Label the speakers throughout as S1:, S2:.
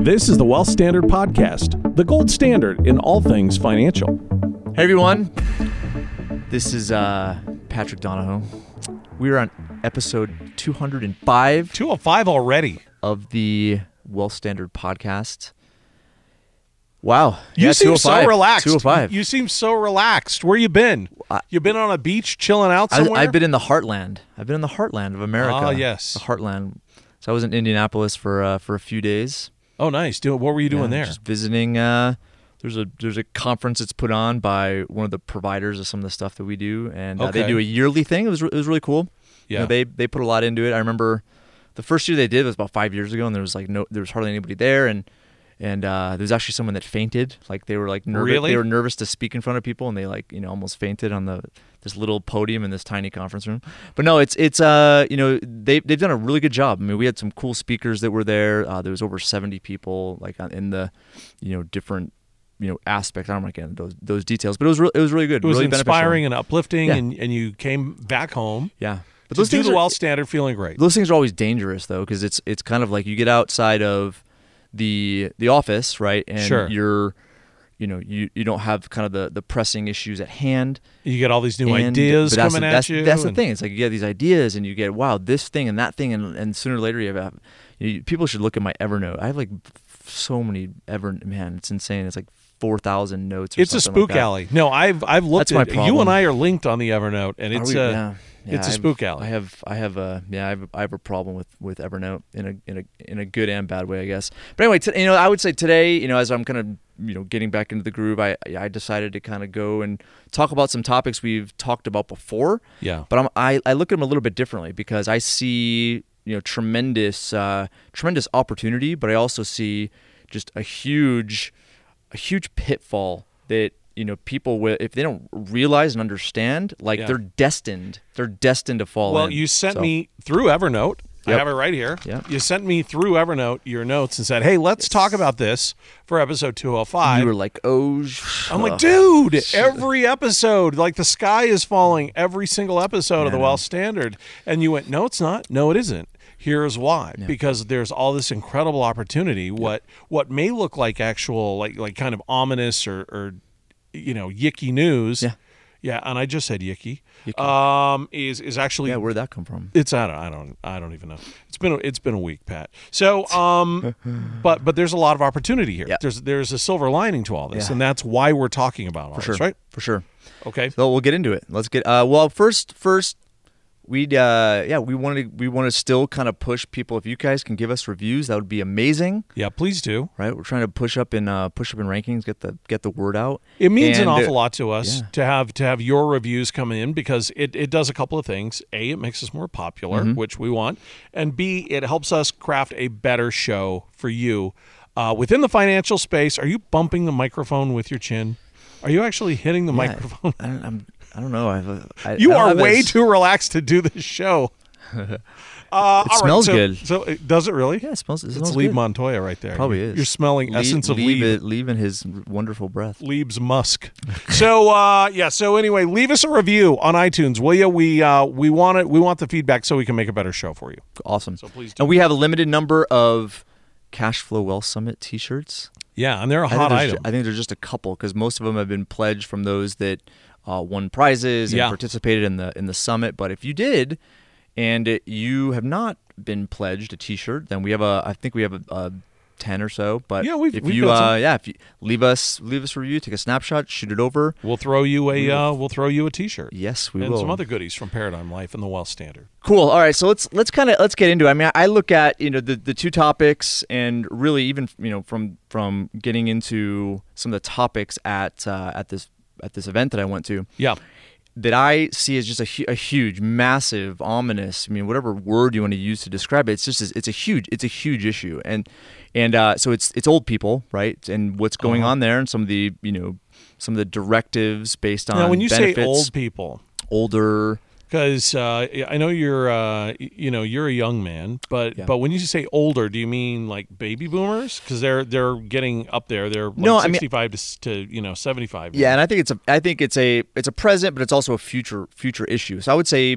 S1: This is the Wealth Standard Podcast, the gold standard in all things financial.
S2: Hey everyone, this is uh, Patrick Donohoe. We are on episode 205
S1: 205 already.
S2: of the Wealth Standard Podcast. Wow,
S1: You
S2: yeah,
S1: seem so relaxed.
S2: 205.
S1: You seem so relaxed. Where you been?
S2: I-
S1: you been on a beach chilling out
S2: I,
S1: somewhere?
S2: I've been in the heartland. I've been in the heartland of America.
S1: Ah, yes.
S2: the heartland. So I was in Indianapolis for uh, for a few days.
S1: Oh, nice. Do, what were you doing
S2: Yeah,
S1: there?
S2: Just visiting. Uh, there's a there's a conference that's put on by one of the providers of some of the stuff that we do, and uh, they do a yearly thing. It was it was really cool. You
S1: Yeah.
S2: know, they they put a lot into it. I remember the first year they did was about five years ago, and there was like no there was hardly anybody there, and and uh, there was actually someone that fainted. Like they were like nervous.
S1: Really?
S2: They were nervous to speak in front of people, and they like you know almost fainted on the this little podium in this tiny conference room. But no, it's it's uh you know they they've done a really good job. I mean, we had some cool speakers that were there. Uh, there was over seventy people like on- in the you know different you know aspects. I don't want to get into those those details, but it was re- it was really good.
S1: it was
S2: really beneficial.
S1: inspiring and uplifting,
S2: Yeah.
S1: and, and you came back home.
S2: Yeah, but those
S1: do
S2: things
S1: the
S2: are,
S1: Standard feeling great.
S2: those things are always dangerous though because it's it's kind of like you get outside of the the office right and
S1: Sure.
S2: you're you know you, you don't have kind of the, the pressing issues at hand.
S1: You get all these new
S2: and-
S1: ideas
S2: that's
S1: coming
S2: the,
S1: at
S2: that's,
S1: you.
S2: that's the thing. It's like you get these ideas and you get wow this thing and that thing. And, and sooner or later you have you, people should look at my evernote. I have like so many ever man it's insane. It's like 4000 notes or
S1: It's a spook
S2: like
S1: alley. No, I've I've looked
S2: That's my
S1: at you and I are linked on the Evernote, and it's
S2: we-
S1: a
S2: yeah. Yeah,
S1: it's a
S2: I have-
S1: spook alley.
S2: I have I have a yeah I have, I have a problem with with Evernote in a in a in a good and bad way I guess. But anyway, t- you know I would say today you know as I'm kind of you know getting back into the groove, I I decided to kind of go and talk about some topics we've talked about before.
S1: yeah.
S2: But I'm, I I look at them a little bit differently because I see you know tremendous uh, tremendous opportunity, but I also see just a huge a huge pitfall that you know people will if they don't realize and understand like
S1: Yeah.
S2: they're destined they're destined to fall
S1: Well,
S2: in.
S1: you sent
S2: So,
S1: me through Evernote. I have it right here.
S2: Yep.
S1: You sent me through Evernote your notes and said, "Hey, let's talk about this for episode 205."
S2: you were like oh
S1: I'm like, dude, every episode, like the sky is falling every single episode of the Wealth Standard. And you went, no, it's not. No, it isn't. Here's why. Because there's all this incredible opportunity. What what may look like actual, like like kind of ominous or, or you know, yicky news.
S2: Yeah.
S1: Yeah, and I just said yicky.
S2: Yicky.
S1: Um, is is actually
S2: yeah where'd that come from
S1: it's I don't, I don't I don't even know. It's been a, it's been a week, Pat. So um, but but there's a lot of opportunity here.
S2: Yeah.
S1: There's there's a silver lining to all this,
S2: Yeah.
S1: and that's why we're talking about all
S2: for sure
S1: this, right?
S2: for sure
S1: Okay.
S2: so we'll get into it let's get uh well first first we uh yeah we wanted we want to still kind of push people if you guys can give us reviews that would be amazing
S1: Yeah, please do.
S2: right? We're trying to push up in uh, push up in rankings, get the get the word out.
S1: It means an
S2: And, uh,
S1: awful lot to us
S2: yeah.
S1: to have to have your reviews come in because it, it does a couple of things. A, it makes us more popular,
S2: Mm-hmm.
S1: which we want, and B, it helps us craft a better show for you uh, within the financial space. Are you bumping the microphone with your chin? Are you actually hitting the
S2: Yeah,
S1: microphone?
S2: I I'm, I don't know. I have a, I,
S1: You
S2: I don't
S1: are
S2: have
S1: way
S2: s-
S1: too relaxed to do this show. Uh, all right,
S2: smells
S1: so-
S2: good.
S1: So it- does it really?
S2: Yeah, it smells. It
S1: it's
S2: smells
S1: Lieb
S2: good.
S1: Montoya right there.
S2: Probably
S1: You're-
S2: is.
S1: You're smelling
S2: Lieb-
S1: essence of
S2: Lieb,
S1: Lieb.
S2: it- Lieb and his wonderful breath.
S1: Lieb's Musk. So uh, yeah. So anyway, leave us a review on iTunes, will you? We uh, we want it. We want the feedback so we can make a better show for you.
S2: Awesome.
S1: So please do.
S2: And we have a limited number of Cash Flow Wealth Summit T-shirts.
S1: Yeah, and they're a
S2: I think,
S1: hot
S2: there's
S1: item.
S2: ju- I think there's just a couple because most of them have been pledged from those that uh, won prizes and
S1: Yeah.
S2: participated in the in the summit. But if you did, and it, you have not been pledged a T-shirt, then we have a. I think we have a. a 10 or so but
S1: Yeah, we've-
S2: if
S1: we've
S2: you uh yeah if you leave us leave us a review take a snapshot shoot it over
S1: we'll throw you a uh, we'll throw you a T-shirt
S2: yes we
S1: and
S2: will
S1: some other goodies from Paradigm Life and the Wealth Standard.
S2: Cool. All right, so let's let's kind of let's get into it. I mean, I look at you know the the two topics, and really even you know from from getting into some of the topics at uh, at this at this event that I went to
S1: Yeah.
S2: that I see as just a, a huge, massive, ominous. I mean, whatever word you want to use to describe it, it's just it's a huge it's a huge issue, and and uh, so it's it's old people, right? And what's going
S1: Uh-huh.
S2: on there, and some of the you know some of the directives based on
S1: Now, when you
S2: benefits,
S1: say old people,
S2: older.
S1: Because uh, I know you're uh, you know you're a young man, but
S2: Yeah.
S1: but when you say older, do you mean like baby boomers? Because they're they're getting up there. They're like
S2: No, I mean-
S1: 65 to, to you know 75.
S2: Yeah, and I think it's a I think it's a it's a present, but it's also a future future issue. So I would say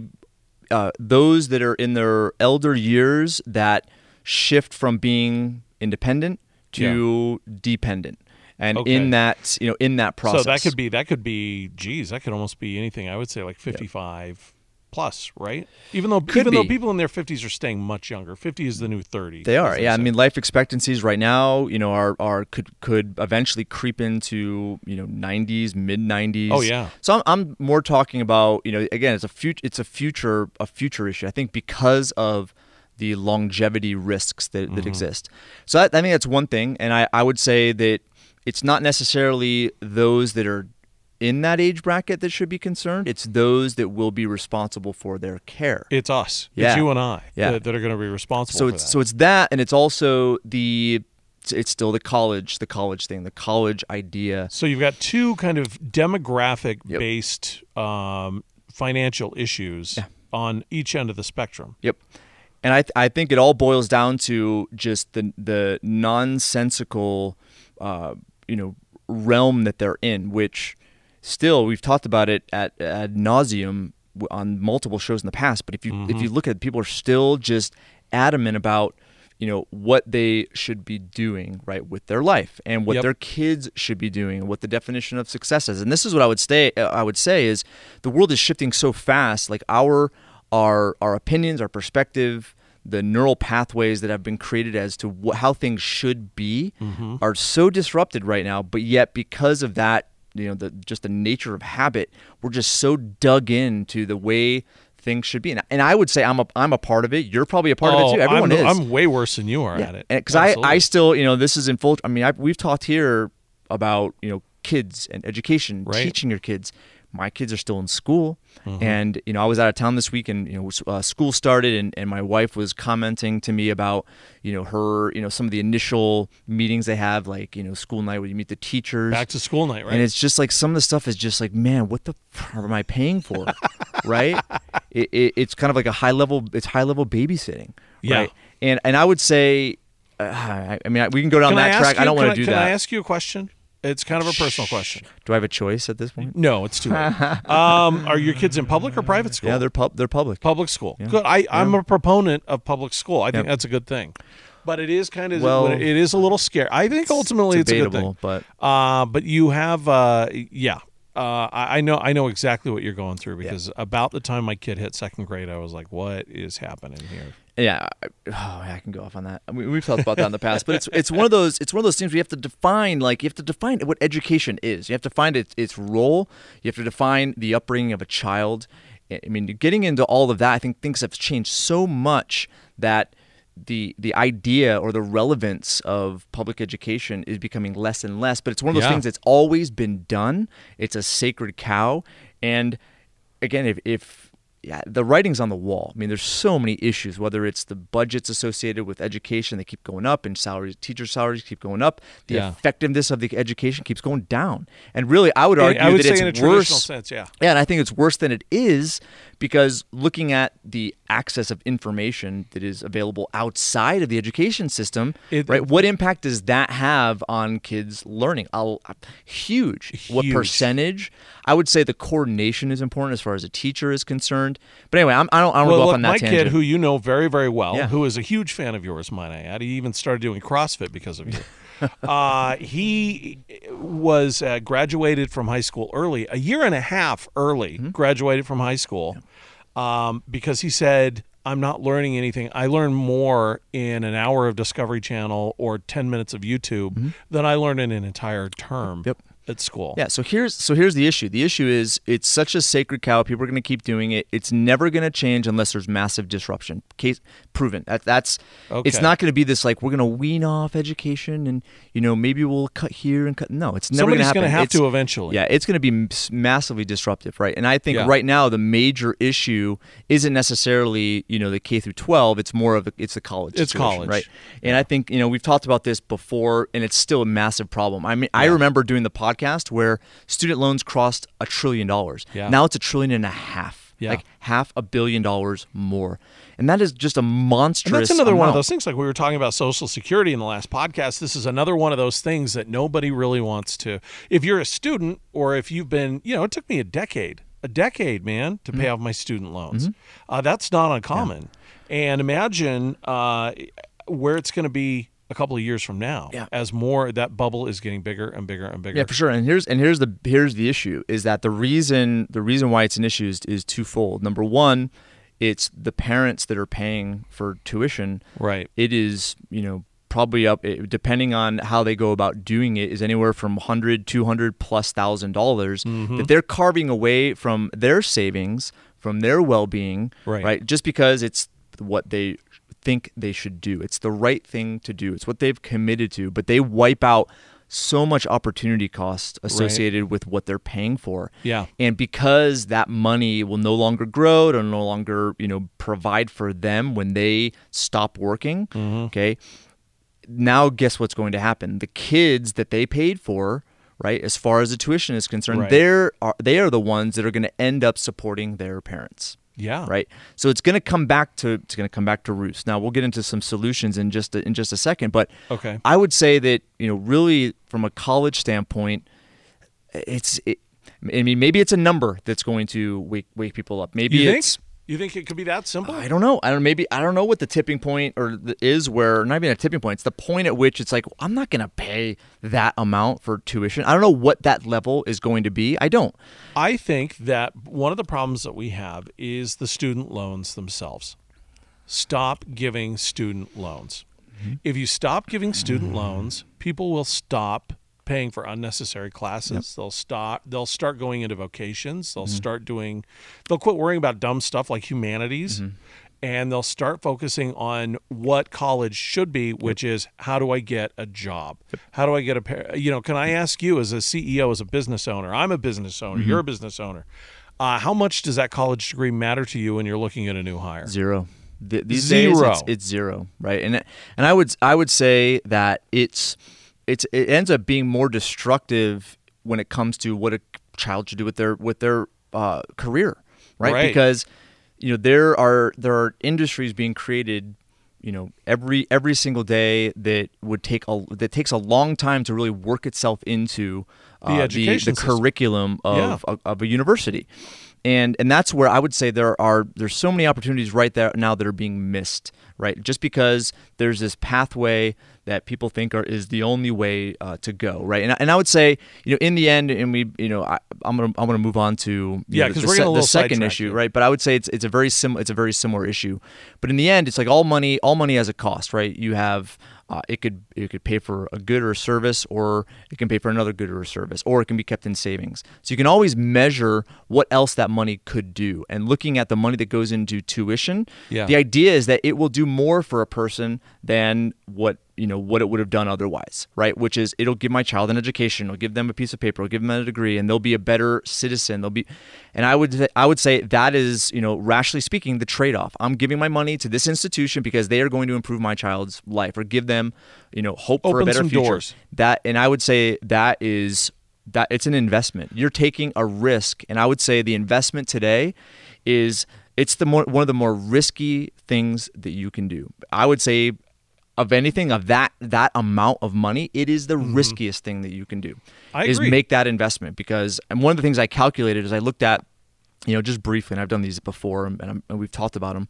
S2: uh, those that are in their elder years that shift from being independent to dependent. And okay. in that, you know, in that process.
S1: So that could be that could be geez, that could almost be anything. I would say like 55 plus, right? Even though
S2: Could
S1: even
S2: be.
S1: though people in their 50s are staying much younger. 50 is the new 30.
S2: They are. Yeah, I mean life expectancies right now, you know, are are could could eventually creep into, you know, 90s, mid 90s.
S1: Oh yeah.
S2: So I'm, I'm more talking about, you know, again, it's a future it's a future a future issue. I think because of the longevity risks that, that mm-hmm. exist. So that, I think that's one thing and I I would say that it's not necessarily those that are in that age bracket that should be concerned. It's those that will be responsible for their care.
S1: It's us. Yeah. It's you and I yeah. that, that are going to be responsible.
S2: So it's
S1: that.
S2: so it's that, and it's also the it's still the college, the college thing, the college idea.
S1: So you've got two kind of demographic yep. based um, financial issues yeah. on each end of the spectrum.
S2: Yep. And I, th- I think it all boils down to just the the nonsensical, uh, you know, realm that they're in, which still we've talked about it at ad nauseum on multiple shows in the past. But if you mm-hmm. if you look at it, people are still just adamant about you know what they should be doing right with their life and what yep. their kids should be doing what the definition of success is and this is what i would say uh, i would say is the world is shifting so fast like our our our opinions our perspective the neural pathways that have been created as to wh- how things should be mm-hmm. are so disrupted right now but yet because of that you know the just the nature of habit we're just so dug into the way things should be. And, and i would say i'm a i'm a part of it. You're probably a part
S1: oh,
S2: of it oh, too. Everyone
S1: I'm,
S2: is.
S1: I'm way worse than you are
S2: yeah.
S1: at it.
S2: Because i i still you know this is in full i mean I, we've talked here about you know kids and education
S1: right.
S2: teaching your kids my kids are still in school. Mm-hmm. and you know i was out of town this week and you know uh, school started and, and my wife was commenting to me about you know her you know some of the initial meetings they have like you know school night where you meet the teachers.
S1: Back to school night right?
S2: And it's just like some of the stuff is just like man what the f- am i paying for? Right? It, it, it's kind of like a high level it's high level babysitting
S1: yeah.
S2: right? and and i would say uh, I, I mean we can go down
S1: can
S2: that track.
S1: you,
S2: i don't want to do
S1: can
S2: that.
S1: can i ask you a question it's kind of a personal question.
S2: Do I have a choice at this point?
S1: No, it's too late. um, are your kids in public or private school?
S2: Yeah, they're pub- they're public.
S1: Public school. Yeah. Good. I, I'm a proponent of public school. I think that's a good thing. But it is kind of well, it is a little scary. I think ultimately it's,
S2: it's
S1: a good thing.
S2: But
S1: uh, but you have uh, yeah. Uh, I, I know I know exactly what you're going through because yeah. about the time my kid hit second grade, I was like, "What is happening here?"
S2: Yeah, oh, I can go off on that. I mean, we've talked about that in the past, but it's it's one of those it's one of those things we have to define like you have to define what education is. You have to find its its role. You have to define the upbringing of a child. I mean, getting into all of that, I think things have changed so much that the the idea or the relevance of public education is becoming less and less. But it's one of those
S1: yeah.
S2: things that's always been done. It's a sacred cow, and again, if if yeah, the writing's on the wall. I mean, there's so many issues. Whether it's the budgets associated with education, they keep going up, and salaries, teacher salaries keep going up. The
S1: yeah.
S2: effectiveness of the education keeps going down. And really, I would argue
S1: I would
S2: that
S1: say
S2: it's
S1: in a
S2: worse.
S1: Sense, yeah.
S2: Yeah, and I think it's worse than it is because looking at the access of information that is available outside of the education system,
S1: it,
S2: right? What impact does that have on kids' learning? I'll, huge.
S1: huge.
S2: What percentage? I would say the coordination is important as far as a teacher is concerned. But anyway, I'm, I don't, I don't
S1: well,
S2: go
S1: look,
S2: off on that
S1: my
S2: tangent.
S1: kid, who you know very, very well,
S2: Yeah.
S1: who is a huge fan of yours, might I add, he even started doing CrossFit because of you. uh, he was uh, graduated from high school early, a year and a half early,
S2: Mm-hmm.
S1: graduated from high school um, because he said, I'm not learning anything. I learn more in an hour of Discovery Channel or 10 minutes of YouTube than I learn in an entire term
S2: Mm-hmm. Yep.
S1: At school.
S2: Yeah, so here's so here's the issue. The issue is it's such a sacred cow. People are going to keep doing it. It's never going to change unless there's massive disruption. Case proven. That that's it's not going to be this like we're going to wean off education and you know maybe we'll cut here and cut. No, it's never going to happen.
S1: Somebody's going to have
S2: It's-
S1: to eventually.
S2: Yeah, it's going to be massively disruptive, right? And I think
S1: Yeah.
S2: right now the major issue isn't necessarily you know the K through 12. It's more of a, it's the college.
S1: It's college.
S2: right? And I think you know we've talked about this before, and it's still a massive problem. I mean, I remember doing the podcast where student loans crossed a trillion dollars.
S1: Yeah.
S2: Now it's a trillion and a half.
S1: Yeah.
S2: Like half a billion dollars more, and that is just a monstrous.
S1: And that's another one of those things, like we were talking about Social Security in the last podcast. This is another one of those things that nobody really wants to. If you're a student, or if you've been, you know, it took me a decade, a decade, man, to
S2: Mm-hmm.
S1: pay off my student loans. Uh, that's not uncommon. And imagine uh, where it's going to be a couple of years from now
S2: Yeah.
S1: as more that bubble is getting bigger and bigger and bigger.
S2: Yeah, for sure. And here's and here's the here's the issue is that the reason the reason why it's an issue is, is twofold. Number one, it's the parents that are paying for tuition.
S1: Right.
S2: It is you know probably up it- depending on how they go about doing it is anywhere from 100 200 plus thousand dollars
S1: Mm-hmm.
S2: that they're carving away from their savings from their well-being
S1: right. Right.
S2: just because it's what they think they should do it's the right thing to do it's what they've committed to but they wipe out so much opportunity cost associated with what they're paying for
S1: Yeah.
S2: and because that money will no longer grow it'll no longer you know provide for them when they stop working
S1: Mm-hmm.
S2: okay now guess what's going to happen the kids that they paid for right as far as the tuition is concerned
S1: Right.
S2: they're are, they are the ones that are going to end up supporting their parents
S1: Yeah.
S2: right so it's going to come back to it's going to come back to roost now we'll get into some solutions in just a, in just a second but
S1: Okay.
S2: i would say that you know really from a college standpoint it's it, i mean maybe it's a number that's going to wake wake people up maybe it's
S1: You think it could be that simple?
S2: I don't know. I don't maybe I don't know what the tipping point or the, is where not even a tipping point. It's the point at which it's like I'm not going to pay that amount for tuition. I don't know what that level is going to be. I don't.
S1: I think that one of the problems that we have is the student loans themselves. Stop giving student loans.
S2: Mm-hmm.
S1: If you stop giving student loans, people will stop paying for unnecessary classes. They'll stop they'll start going into vocations. They'll
S2: Mm-hmm.
S1: start doing they'll quit worrying about dumb stuff like humanities
S2: Mm-hmm.
S1: and they'll start focusing on what college should be, which is how do I get a job? How do I get a pair? You know, can I ask you as a CEO, as a business owner? I'm a business owner.
S2: Mm-hmm.
S1: You're a business owner. Uh, how much does that college degree matter to you when you're looking at a new hire?
S2: Zero. Th- these days,
S1: Zero.
S2: it's, it's zero, right? And and I would I would say that it's it's it ends up being more destructive when it comes to what a child should do with their with their uh, career, right?
S1: Right.
S2: Because you know there are there are industries being created you know every every single day that would take a that takes a long time to really work itself into uh,
S1: education
S2: the,
S1: system.
S2: curriculum of,
S1: Yeah.
S2: of, of a university and and that's where I would say there are there's so many opportunities right there now that are being missed right just because there's this pathway that people think are is the only way uh, to go right and, I- and I would say you know in the end and we you know I, I'm gonna I'm gonna move on to
S1: Yeah,
S2: know,
S1: 'cause
S2: the,
S1: we're
S2: se- the
S1: little
S2: second issue
S1: here.
S2: right but I would say it's it's a very sim it's a very similar issue but in the end it's like all money all money has a cost right you have uh, it could it could pay for a good or a service, or it can pay for another good or a service, or it can be kept in savings. So you can always measure what else that money could do. And looking at the money that goes into tuition,
S1: Yeah.
S2: the idea is that it will do more for a person than what you know what it would have done otherwise, right? Which is it'll give my child an education, it'll give them a piece of paper, it'll give them a degree, and they'll be a better citizen. They'll be, and I would I would say that is you know rationally speaking the trade off. I'm giving my money to this institution because they are going to improve my child's life or give them you know hope for a better future.
S1: doors.
S2: That and I would say that is that it's an investment. You're taking a risk, and I would say the investment today is it's the more one of the more risky things that you can do. I would say of anything of that that amount of money, it is the riskiest thing that you can do.
S1: Mm-hmm. I
S2: is
S1: agree.
S2: make that investment because and one of the things I calculated is I looked at you know just briefly and I've done these before and, I'm, and we've talked about them.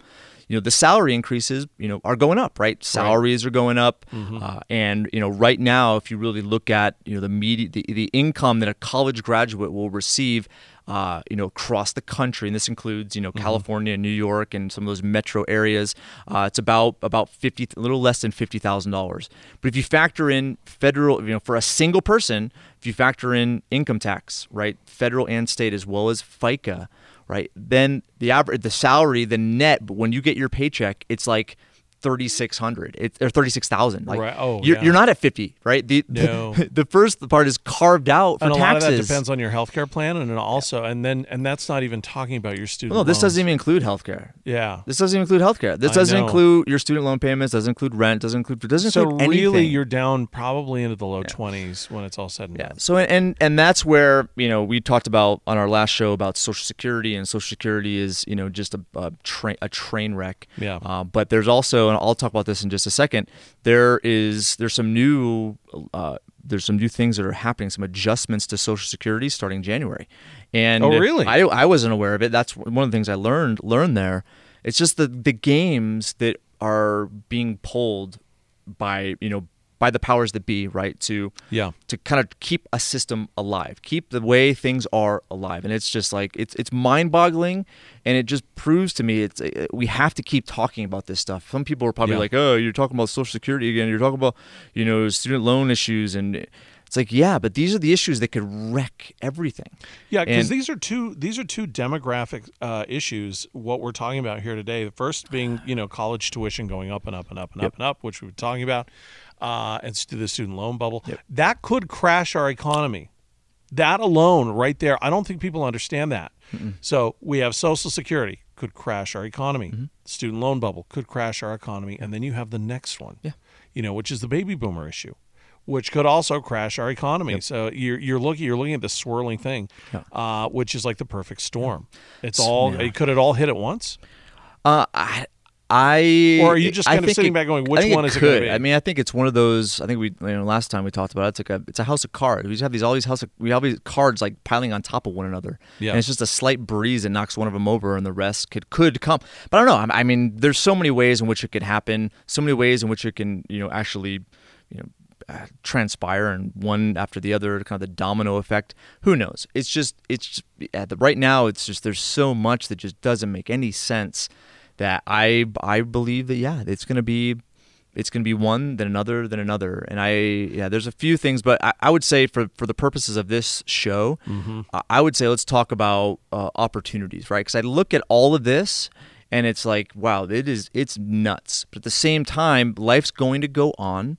S2: You know the salary increases you know are going up right salaries are going up
S1: Mm-hmm.
S2: uh, and you know right now if you really look at you know the media the, the income that a college graduate will receive uh, you know across the country. And this includes you know
S1: Mm-hmm.
S2: California New York and some of those metro areas. Uh, it's about about 50 a little less than $50,000 but if you factor in federal you know for a single person if you factor in income tax right federal and state as well as FICA right then the average the salary the net but when you get your paycheck it's like 3600 it, or 36000 like
S1: Right. Oh,
S2: you're,
S1: yeah.
S2: you're not at 50 right the,
S1: No.
S2: the, the first part is carved out for
S1: and a
S2: taxes
S1: lot of that depends on your healthcare plan, and also, and then, and that's not even talking about your student.
S2: no this
S1: loans.
S2: doesn't even include healthcare
S1: Yeah.
S2: this doesn't include healthcare this
S1: I
S2: doesn't
S1: know.
S2: include your student loan payments doesn't include rent doesn't include doesn't
S1: So
S2: include anything
S1: really, you're down probably into the low twenties when it's all said and
S2: Yeah.
S1: done.
S2: So and and that's where you know we talked about on our last show about Social Security and Social Security is you know just a, a train a train wreck.
S1: Yeah.
S2: Uh, but there's also and I'll talk about this in just a second. There is there's some new. Uh, there's some new things that are happening, some adjustments to Social Security starting January, and
S1: Oh, really?
S2: I, I wasn't aware of it. That's one of the things I learned learned there. It's just the the games that are being pulled by you know by the powers that be, right? To
S1: Yeah.
S2: to kind of keep a system alive, keep the way things are alive, and it's just like it's it's mind-boggling, and it just proves to me it's uh, we have to keep talking about this stuff. Some people are probably
S1: Yeah.
S2: like, oh, you're talking about Social Security again. You're talking about you know student loan issues, and it's like yeah, but these are the issues that could wreck everything.
S1: Yeah, because these are two these are two demographic uh, issues. What we're talking about here today. The first being you know college tuition going up and up and up and up and up, which we've been talking about, uh, and st- the student loan bubble. That could crash our economy. That alone, right there, I don't think people understand that. So we have Social Security could crash our economy.
S2: Mm-hmm.
S1: Student loan bubble could crash our economy, and then you have the next one.
S2: Yeah.
S1: You know, which is the baby boomer issue which could also crash our economy. So you're you're looking you're looking at this swirling thing, uh, which is like the perfect storm. It's all
S2: yeah.
S1: could it all hit at once,
S2: Uh, I. I
S1: or are you just
S2: I
S1: kind of
S2: think
S1: sitting
S2: it-
S1: back going, which one
S2: it
S1: is it going to be?
S2: I mean, I think it's one of those. I think we, you know, last time we talked about it, it's like a, it's a house of cards. We just have these all these house, of, we have these cards like piling on top of one another.
S1: Yeah.
S2: and it's just a slight breeze that knocks one of them over, and the rest could could come. But I don't know. I I mean, there's so many ways in which it could happen. So many ways in which it can, you know, actually, you know. Uh, transpire and one after the other, kind of the domino effect. Who knows? It's just, it's just, at the right now. It's just there's so much that just doesn't make any sense that I I believe that yeah, it's gonna be it's gonna be one, then another, then another. And I yeah, there's a few things, but I, I would say for for the purposes of this show, I, I would say let's talk about uh, opportunities, right? Because I look at all of this and it's like wow, it is it's nuts. But at the same time, life's going to go on.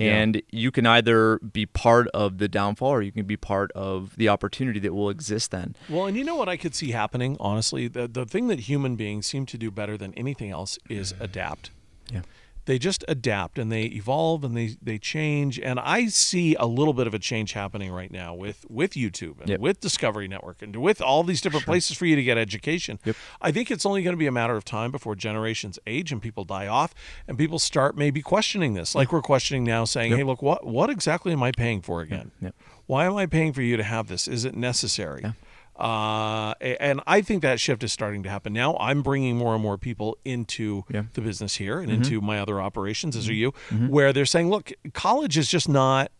S2: And you can either be part of the downfall or you can be part of the opportunity that will exist then.
S1: well, and you know what I could see happening, honestly, the the thing that human beings seem to do better than anything else is adapt.
S2: Yeah.
S1: They just adapt and they evolve and they they change. And I see a little bit of a change happening right now with with YouTube and
S2: Yep.
S1: with Discovery Network and with all these different places for you to get education.
S2: Yep.
S1: I think it's only going to be a matter of time before generations age and people die off and people start maybe questioning this, like we're questioning now, saying, "Hey, look, what what exactly am I paying for again?
S2: Yep.
S1: Why am I paying for you to have this? Is it necessary?" Uh, and I think that shift is starting to happen now. I'm bringing more and more people into
S2: Yeah.
S1: the business here and
S2: Mm-hmm.
S1: into my other operations, as are you, where they're saying, "Look, college is just not.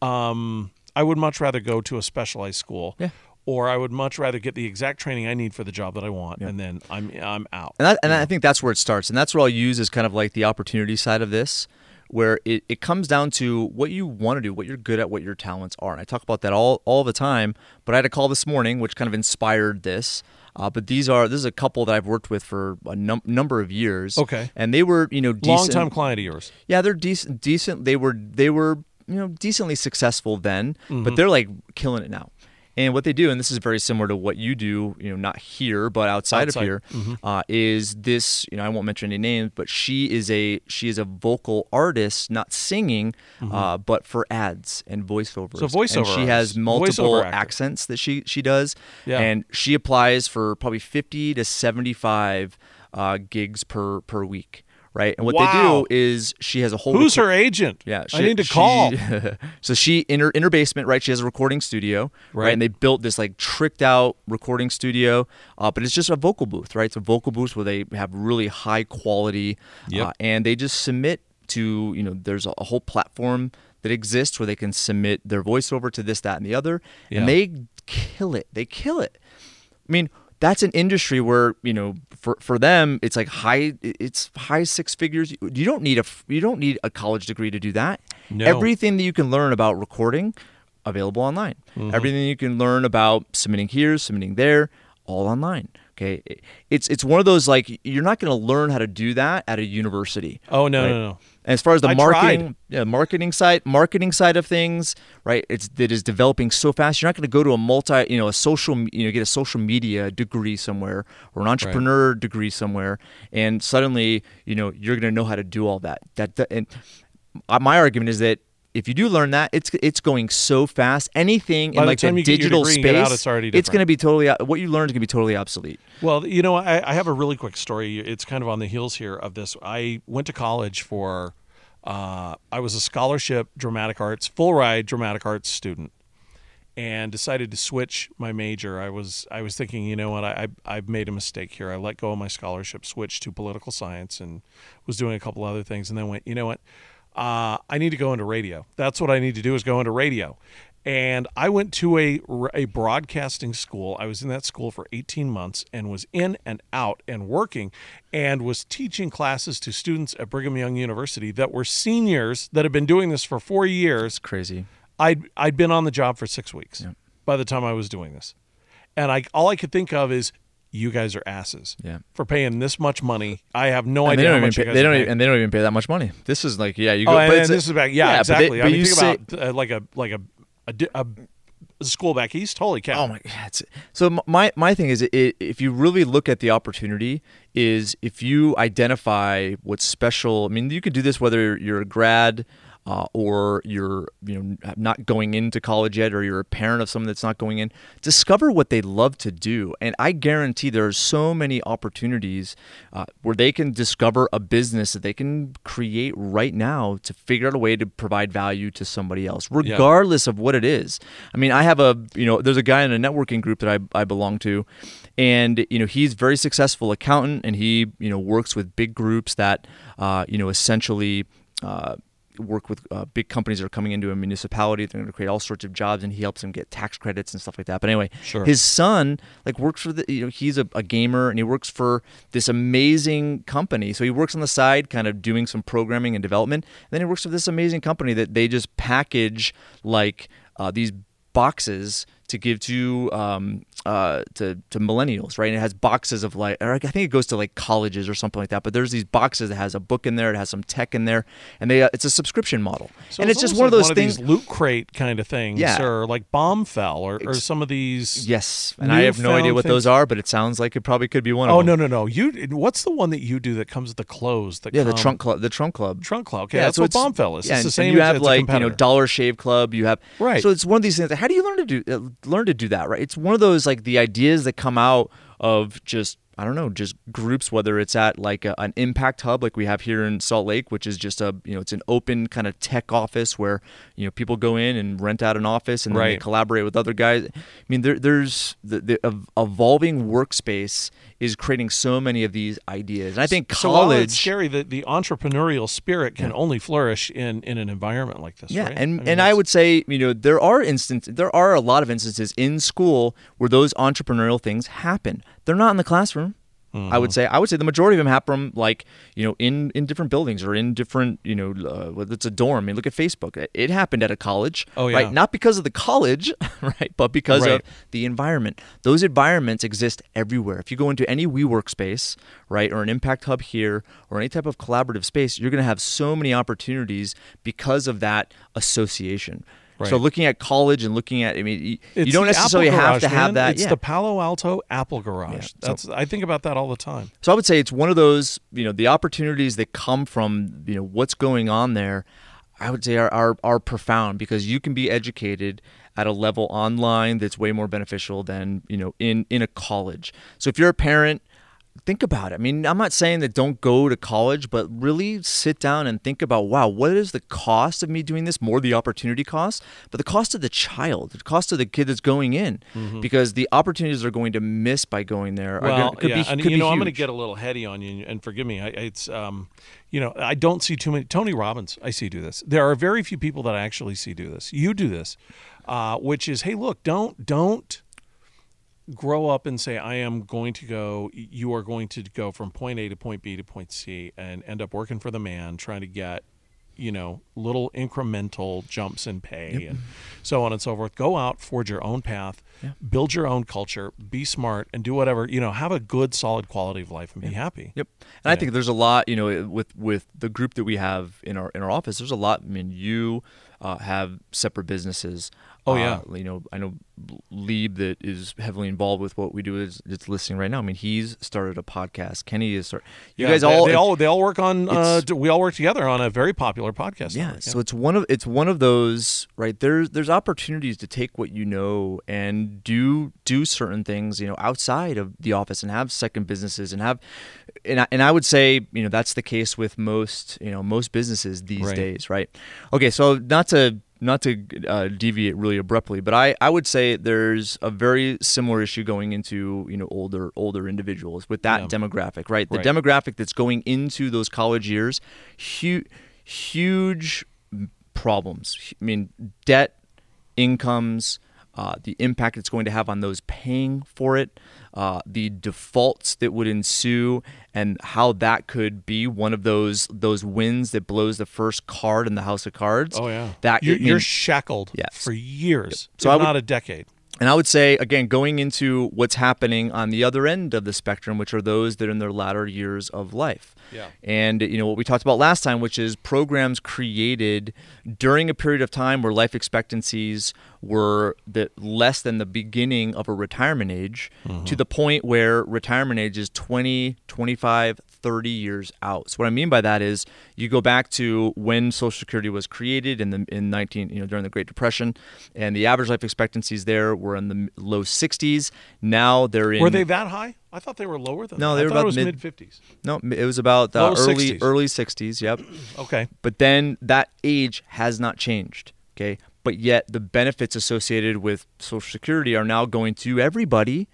S1: Um, I would much rather go to a specialized school."
S2: Yeah.
S1: Or I would much rather get the exact training I need for the job that I want, and then I'm I'm out.
S2: And, that, and I think that's where it starts. And that's what I'll use as kind of like the opportunity side of this, where it, it comes down to what you want to do, what you're good at, what your talents are. And I talk about that all, all the time. But I had a call this morning, which kind of inspired this. Uh, but these are this is a couple that I've worked with for a num- number of years.
S1: Okay.
S2: and they were you know decent.
S1: Long time client of yours.
S2: Yeah, they're decent. Decent. They were they were you know decently successful then,
S1: Mm-hmm.
S2: but they're like killing it now. And what they do, and this is very similar to what you do, you know, not here but outside,
S1: Outside.
S2: of
S1: Mm-hmm.
S2: uh, is this. You know, I won't mention any names, but she is a she is a vocal artist, not singing, uh, but for ads and voiceovers.
S1: Mm-hmm. So voiceover
S2: And she has multiple accents that she she does,
S1: Yeah.
S2: and she applies for probably fifty to seventy five uh, gigs per per week. Right, and what
S1: Wow.
S2: they do is she has a whole
S1: Who's her agent?
S2: yeah,
S1: I need to call.
S2: so she in her in her basement, right? She has a recording studio, right?
S1: Right.
S2: And they built this like tricked out recording studio, uh, but it's just a vocal booth, right? It's a vocal booth where they have really high quality,
S1: Yep.
S2: uh, and they just submit to you know there's a, a whole platform that exists where they can submit their voiceover to this, that, and the other,
S1: Yeah.
S2: and they kill it. They kill it. I mean, that's an industry where you know, for for them, it's like high, it's high six figures. You don't need a you don't need a college degree to do that.
S1: No.
S2: Everything that you can learn about recording, available online.
S1: Mm-hmm.
S2: Everything you can learn about submitting here, submitting there, all online. Okay, it's it's one of those like you're not going to learn how to do that at a university.
S1: Oh no,
S2: right?
S1: no, no.
S2: And as far as the
S1: I
S2: marketing, yeah, marketing side, marketing side of things, right? It's that is developing so fast. You're not going to go to a multi, you know, a social, you know, get a social media degree somewhere or an entrepreneur degree somewhere, and suddenly, you know, you're going to know how to do all that. That, that and uh, my argument is that if you do learn that, it's it's going so fast. Anything
S1: By
S2: in
S1: the
S2: like the
S1: your
S2: digital
S1: degree
S2: space,
S1: out, it's
S2: it's going to be totally what you learned is going to be totally obsolete.
S1: Well, you know, I, I have a really quick story. It's kind of on the heels here of this. I went to college for, uh, I was a scholarship dramatic arts, full ride dramatic arts student, and decided to switch my major. I was I was thinking, you know what, I, I I've made a mistake here. I let go of my scholarship, switched to political science, and was doing a couple other things, and then went, you know what. Uh, I need to go into radio. That's what I need to do is go into radio. And I went to a, a broadcasting school. I was in that school for 18 months and was in and out and working and was teaching classes to students at Brigham Young University that were seniors that had been doing this for four years.
S2: It's crazy.
S1: I'd, I'd been on the job for six weeks
S2: Yeah.
S1: by the time I was doing this. And I all I could think of is, you guys are asses
S2: Yeah.
S1: for paying this much money. I have no
S2: And
S1: idea how
S2: don't even pay, they don't even, and they don't even pay that much money. This is like yeah, you go.
S1: Oh, and, and this is back. Yeah,
S2: but they-
S1: exactly.
S2: but
S1: I mean,
S2: you
S1: think
S2: say-
S1: about uh, like a like a a, a a school back east. Holy cow!
S2: Oh my god! So my my thing is, it, if you really look at the opportunity, is if you identify what's special. I mean, you could do this whether you're a grad. Uh, or you're you know not going into college yet, or you're a parent of someone that's not going in. Discover what they love to do, and I guarantee there are so many opportunities uh, where they can discover a business that they can create right now to figure out a way to provide value to somebody else, regardless of what it is. I mean, I have a you know, there's a guy in a networking group that I, I belong to, and you know, he's very successful accountant, and he you know works with big groups that uh, you know essentially. Uh, work with uh, big companies that are coming into a municipality they're going to create all sorts of jobs and he helps them get tax credits and stuff like that. But anyway
S1: Sure.
S2: his son like works for the you know he's a, a gamer and he works for this amazing company. So he works on the side kind of doing some programming and development. And then he works for this amazing company that they just package like uh, these boxes to give to um, uh, to to millennials, right? And it has boxes of like, or I think it goes to like colleges or something like that. But there's these boxes that has a book in there, it has some tech in there, and they uh, it's a subscription model,
S1: So
S2: and it's, just
S1: almost
S2: one of
S1: like
S2: those things.
S1: these loot crate kind of things,
S2: Yeah.
S1: or like Bombfell, or, or some of these.
S2: Yes, and I have no idea what those are, but it sounds like it probably could be one of them.
S1: Oh no no no! You what's the one that you do that comes with the clothes? That
S2: Yeah, the trunk club. The trunk club.
S1: trunk club. Okay,
S2: Yeah,
S1: that's
S2: so
S1: what
S2: it's-
S1: Bombfell is.
S2: Yeah,
S1: it's the same.
S2: and you have
S1: it's
S2: like you know. Dollar Shave Club. You have
S1: Right.
S2: So it's one of these things. How do you learn to do uh, learn to do that? Right. It's one of those like the ideas that come out of just I don't know, just groups. Whether it's at like a, an impact hub, like we have here in Salt Lake, which is just a you know it's an open kind of tech office where you know people go in and rent out an office and then they collaborate with other guys. I mean, there, there's the, the evolving workspace is creating so many of these ideas, and I think
S1: So
S2: college.
S1: it's scary that the entrepreneurial spirit can only flourish in, in an environment like this.
S2: Yeah,
S1: right?
S2: and
S1: mean,
S2: and I would say you know there are instances, there are a lot of instances in school where those entrepreneurial things happen. They're not in the classroom. I
S1: Mm-hmm.
S2: would say I would say the majority of them happen like you know in in different buildings or in different you know uh, it's a dorm. I mean, look at Facebook. It- It happened at a college,
S1: Oh, yeah.
S2: right? Not because of the college, right, but because
S1: Right.
S2: of the environment. Those environments exist everywhere. If you go into any WeWork space, right, or an impact hub here, or any type of collaborative space, you're going to have so many opportunities because of that association. So looking at college and looking at, I mean, you, you don't necessarily
S1: Apple
S2: have
S1: Garage,
S2: to have that.
S1: It's
S2: yeah.
S1: the Palo Alto Apple Garage.
S2: Yeah, so-
S1: That's I think about that all the time.
S2: So I would say it's one of those, you know, the opportunities that come from, you know, what's going on there, I would say are, are, are profound because you can be educated at a level online that's way more beneficial than, you know, in, in a college. So if you're a parent, think about it. I mean, I'm not saying that don't go to college, but really sit down and think about, wow, what is the cost of me doing this? More the opportunity cost, but the cost of the child, the cost of the kid that's going in, because the opportunities they're going to miss by going there are
S1: Mm-hmm. Well,
S2: gonna, could
S1: yeah,
S2: be,
S1: and you know, I'm going to get a little heady on you, and forgive me. I, it's, um, you know, I don't see too many. Tony Robbins, I see do this. There are very few people that I actually see do this. You do this, uh, which is, hey, look, don't don't grow up and say, I am going to go. You are going to go from point A to point B to point C, and end up working for the man, trying to get you know little incremental jumps in pay and so on and so forth go out forge your own path build your own culture be smart and do whatever you know have a good solid quality of life and be happy
S2: Yep. And I think there's a lot, you know, with with the group that we have in our in our office. There's a lot. I mean, you uh, have separate businesses.
S1: Oh, yeah.
S2: Uh, you know, I know Lieb that is heavily involved with what we do is it's listening right now. I mean, he's started a podcast. Kenny is start. You
S1: Yeah,
S2: guys
S1: they,
S2: all
S1: they all they all work on uh, we all work together on a very popular podcast
S2: yeah,
S1: network,
S2: so it's one of it's one of those right there's there's opportunities to take what you know and do do certain things you know outside of the office and have second businesses and have and I, and I would say you know that's the case with most you know most businesses these
S1: Right.
S2: days right okay so not to not to uh, deviate really abruptly, but I, I would say there's a very similar issue going into you know older older individuals with that
S1: Yeah.
S2: demographic, right? The
S1: Right.
S2: demographic that's going into those college years, huge huge problems. I mean, debt, incomes, uh, the impact it's going to have on those paying for it, uh, the defaults that would ensue, and how that could be one of those those wins that blows the first card in the house of cards.
S1: Oh yeah,
S2: that
S1: you're,
S2: mean,
S1: you're shackled
S2: Yes.
S1: for years,
S2: So
S1: if
S2: I would-
S1: not a decade.
S2: And I would say, again, going into what's happening on the other end of the spectrum, which are those that are in their latter years of life.
S1: Yeah.
S2: And, you know, what we talked about last time, which is programs created during a period of time where life expectancies were the, less than the beginning of a retirement age to the point where retirement age is 20, 25, 30 years out. So what I mean by that is you go back to when Social Security was created in the in 19 you know during the Great Depression, and the average life expectancies there were in the low 60s. Now they're in
S1: Were they that high? I thought they were lower than
S2: No, they
S1: I
S2: were about mid-
S1: fifties.
S2: no, it was about uh, early
S1: 60s.
S2: early 60s. Yep.
S1: Okay.
S2: But then that age has not changed. Okay. But yet the benefits associated with Social Security are now going to everybody,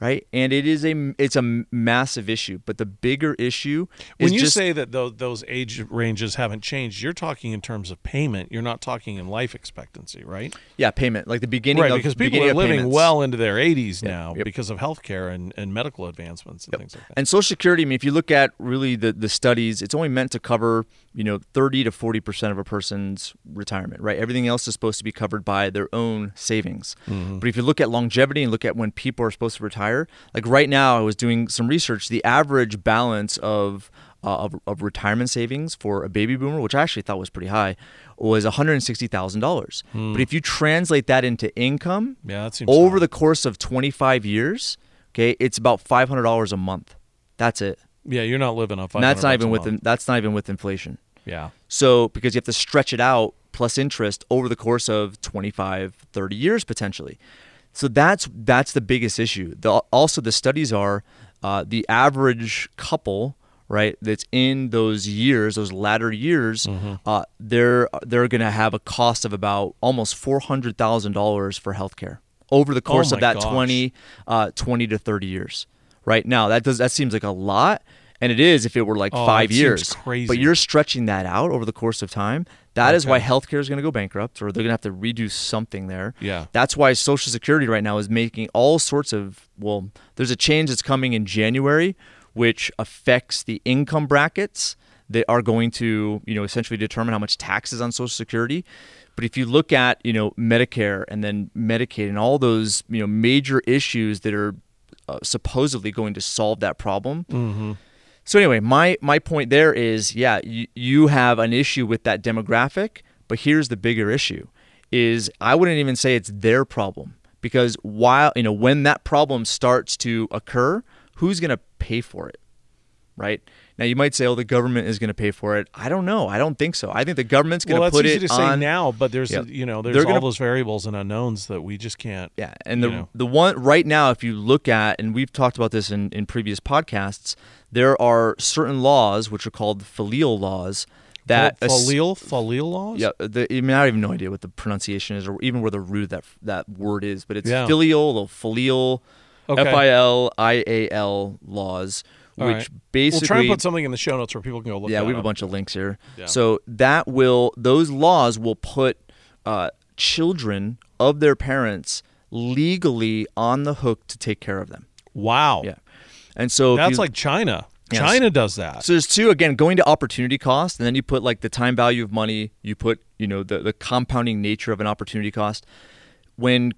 S2: right? And it is a it's a massive issue. But the bigger issue is
S1: When you
S2: just
S1: say that those, those age ranges haven't changed, you're talking in terms of payment. You're not talking in life expectancy, right?
S2: yeah payment like the beginning
S1: Right,
S2: of
S1: because people are living
S2: payments.
S1: well into their 80s now
S2: Yep.
S1: because of healthcare and, and medical advancements and things like that.
S2: And Social Security, I mean, if you look at really the, the studies, it's only meant to cover, you know, 30 to 40% of a person's retirement, right? Everything else is supposed to be covered by their own savings.
S1: Mm-hmm.
S2: But if you look at longevity and look at when people are supposed to retire, like right now, I was doing some research, the average balance of uh, of, of retirement savings for a baby boomer, which I actually thought was pretty high, was $160,000.
S1: Hmm.
S2: But if you translate that into income,
S1: yeah, that seems
S2: over
S1: high.
S2: the course of 25 years, okay, it's about $500 a month. That's it.
S1: Yeah, you're not living 500
S2: that's not even with in- that's not even with inflation.
S1: Yeah.
S2: So because you have to stretch it out plus interest over the course of 25, 30 years potentially. So that's that's the biggest issue. The, also, the studies are uh, the average couple, right? That's in those years, those latter years,
S1: Mm-hmm.
S2: uh, they're they're going to have a cost of about almost four hundred thousand dollars for healthcare over the course
S1: Oh
S2: of that
S1: gosh.
S2: 20, uh, 20 to thirty years. Right now, that does that seems like a lot, and it is if it were like
S1: Oh,
S2: five years.
S1: crazy.
S2: But you're stretching that out over the course of time. That is why healthcare is going to go bankrupt, or they're going to have to redo something there.
S1: Yeah.
S2: That's why Social Security right now is making all sorts of. Well, there's a change that's coming in January, which affects the income brackets that are going to, you know, essentially determine how much taxes on Social Security. But if you look at, you know, Medicare and then Medicaid and all those, you know, major issues that are uh, supposedly going to solve that problem,
S1: Mm-hmm.
S2: So anyway, my my point there is, yeah, you, you have an issue with that demographic, but here's the bigger issue: is I wouldn't even say it's their problem because while you know when that problem starts to occur, who's going to pay for it, right? Now you might say, oh, the government is going to pay for it. I don't know. I don't think so. I think the government's going
S1: Well,
S2: to
S1: that's
S2: put
S1: easy
S2: it
S1: to say now, but there's
S2: Yeah.
S1: you know there's all
S2: gonna-
S1: those variables and unknowns that we just can't.
S2: Yeah, and the
S1: know.
S2: the one right now, if you look at, and we've talked about this in, in previous podcasts, there are certain laws which are called filial laws that
S1: filial filial laws.
S2: Yeah, the, I mean, I have no idea what the pronunciation is, or even where the root of that that word is, but it's
S1: Yeah.
S2: filial or filial,
S1: Okay.
S2: F I L I A L laws,
S1: All
S2: which
S1: right.
S2: basically
S1: We'll try and put something in the show notes where people can go look.
S2: yeah, we have a bunch of links here.
S1: Yeah.
S2: So that will those laws will put uh, children of their parents legally on the hook to take care of them.
S1: Wow.
S2: Yeah, and so
S1: That's
S2: you-
S1: like China. China does that.
S2: So there's two again going to opportunity cost, and then you put like the time value of money. You put you know the the compounding nature of an opportunity cost. When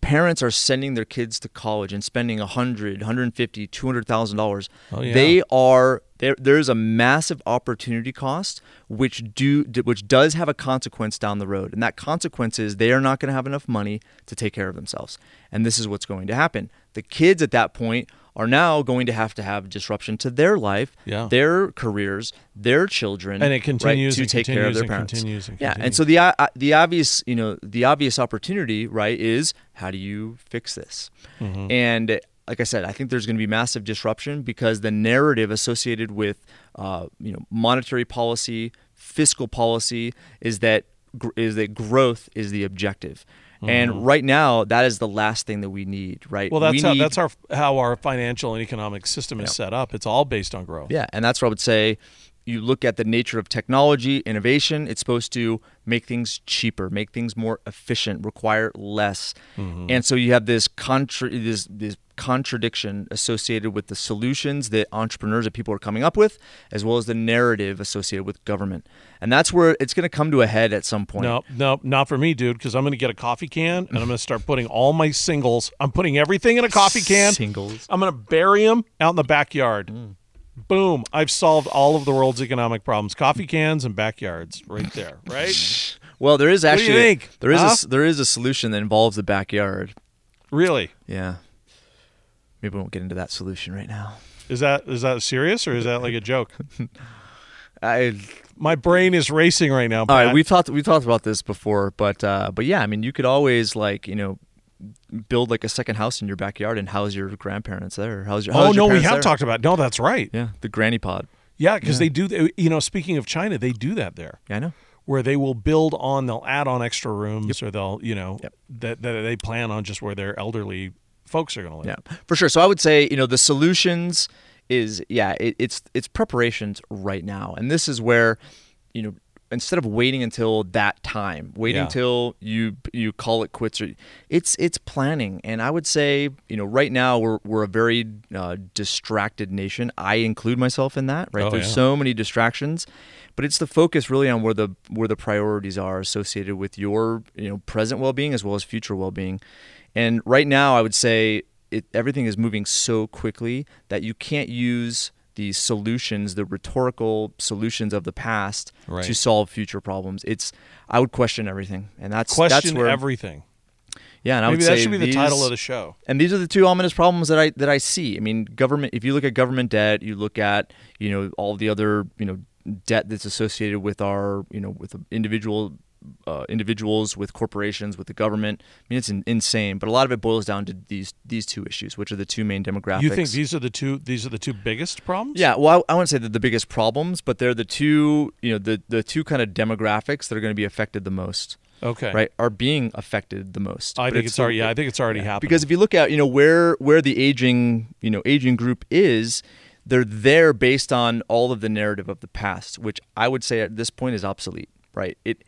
S2: parents are sending their kids to college and spending a hundred, hundred and fifty, two hundred thousand dollars,
S1: Oh, yeah.
S2: they are there. There's a massive opportunity cost which do which does have a consequence down the road, and that consequence is they are not going to have enough money to take care of themselves, and this is what's going to happen. The kids at that point are now going to have to have disruption to their life,
S1: Yeah.
S2: their careers, their children,
S1: And it
S2: right,
S1: continues
S2: to
S1: and
S2: take care of their parents.
S1: continues and
S2: yeah, and so the uh, the obvious, you know, the obvious opportunity, right, is how do you fix this?
S1: Mm-hmm.
S2: And like I said, I think there's going to be massive disruption because the narrative associated with, uh, you know, monetary policy, fiscal policy is that gr- is that growth is the objective. And right now, that is the last thing that we need, right?
S1: Mm-hmm. Well, that's
S2: we
S1: how
S2: need-
S1: that's our how our financial and economic system is set up. It's all based on growth.
S2: yeah, and that's where I would say you look at the nature of technology, innovation, it's supposed to make things cheaper, make things more efficient, require less. Mm-hmm. And so you have this contra- this this contradiction associated with the solutions that entrepreneurs and people are coming up with, as well as the narrative associated with government. And that's where it's going to come to a head at some point.
S1: No, no, not for me, dude, because I'm going to get a coffee can and I'm going to start putting all my singles. I'm putting everything in a coffee can.
S2: Singles.
S1: I'm going to bury them out in the backyard. Mm. Boom! I've solved all of the world's economic problems. Coffee cans and backyards, right there, right?
S2: well, there is actually there is
S1: huh?
S2: a, there is a solution that involves the backyard.
S1: Really?
S2: Yeah. Maybe we won't get into that solution right now.
S1: Is that is that serious or is that like a joke?
S2: I
S1: my brain is racing right now.
S2: Pat. All right, we've talked we talked about this before, but uh, but yeah, I mean, you could always like you know build like a second house in your backyard and house your grandparents there. How's your?
S1: oh
S2: your
S1: no, we have
S2: there?
S1: talked about. it. No, that's right.
S2: Yeah, the granny pod.
S1: Yeah, because yeah. they do. You know, speaking of China, they do that there.
S2: Yeah, I know.
S1: Where they will build on, they'll add on extra rooms,
S2: yep.
S1: or they'll, you know,
S2: yep.
S1: that, that they plan on just where their elderly folks are going to live.
S2: Yeah, for sure. So I would say, you know, the solutions is yeah, it, it's it's preparations right now, and this is where, you know, instead of waiting until that time, waiting
S1: Yeah.
S2: until you you call it quits, or it's it's planning. And I would say, you know, right now we're we're a very uh, distracted nation. I include myself in that. Right,
S1: Oh,
S2: there's
S1: yeah.
S2: so many distractions, but it's the focus really on where the where the priorities are associated with your you know present well being as well as future well being. And right now, I would say it, everything is moving so quickly that you can't use the solutions, the rhetorical solutions of the past
S1: Right.
S2: to solve future problems. It's I would question everything, and that's
S1: Question
S2: that's where
S1: everything.
S2: yeah, and I
S1: Maybe
S2: would
S1: that
S2: say
S1: should be the title of the show.
S2: and these are the two ominous problems that I that I see. I mean, government. If you look at government debt, you look at you know all the other you know debt that's associated with our you know with individual uh, individuals, with corporations, with the government. I mean, it's in, insane. But a lot of it boils down to these these two issues, which are the two main demographics.
S1: You think these are the two? These are the two biggest problems?
S2: Yeah, well, I, I wouldn't say they're the biggest problems, but they're the two, you know, the the two kind of demographics that are going to be affected the most,
S1: Okay.
S2: right? Are being affected the most.
S1: I
S2: But
S1: think it's, already. Yeah, I think it's already
S2: yeah.
S1: happening.
S2: Because if you look at, you know, where where the aging, you know, aging group is, they're there based on all of the narrative of the past, which I would say at this point is obsolete, right? It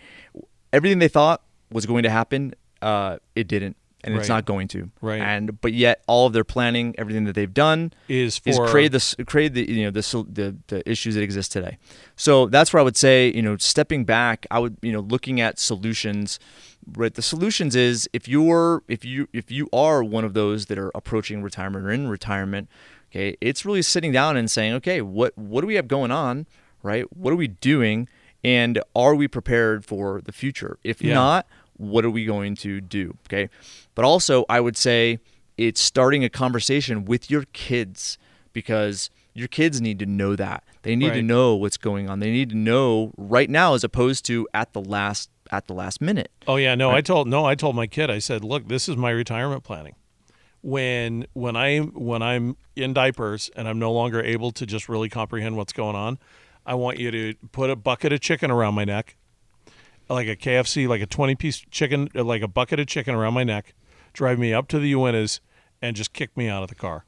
S2: everything they thought was going to happen, uh, it didn't. And it's not going to.
S1: Right.
S2: And but yet all of their planning, everything that they've done,
S1: is
S2: is
S1: for
S2: create the create the you know the, the the issues that exist today. So that's where I would say you know stepping back, I would you know looking at solutions. Right, the solutions is if you're if you if you are one of those that are approaching retirement or in retirement, okay, it's really sitting down and saying, okay, what what do we have going on, right? What are we doing, and are we prepared for the future? If
S1: Yeah.
S2: not, what are we going to do? Okay. But also, I would say it's starting a conversation with your kids because your kids need to know that. They need to know what's going on. They need to know right now as opposed to at the last at the last minute.
S1: Oh yeah, no, I told no, I told my kid. I said, "Look, this is my retirement planning. When when I when I'm in diapers and I'm no longer able to just really comprehend what's going on, I want you to put a bucket of chicken around my neck, like a KFC, like a 20 piece chicken, like a bucket of chicken around my neck, drive me up to the Uintas, and just kick me out of the car.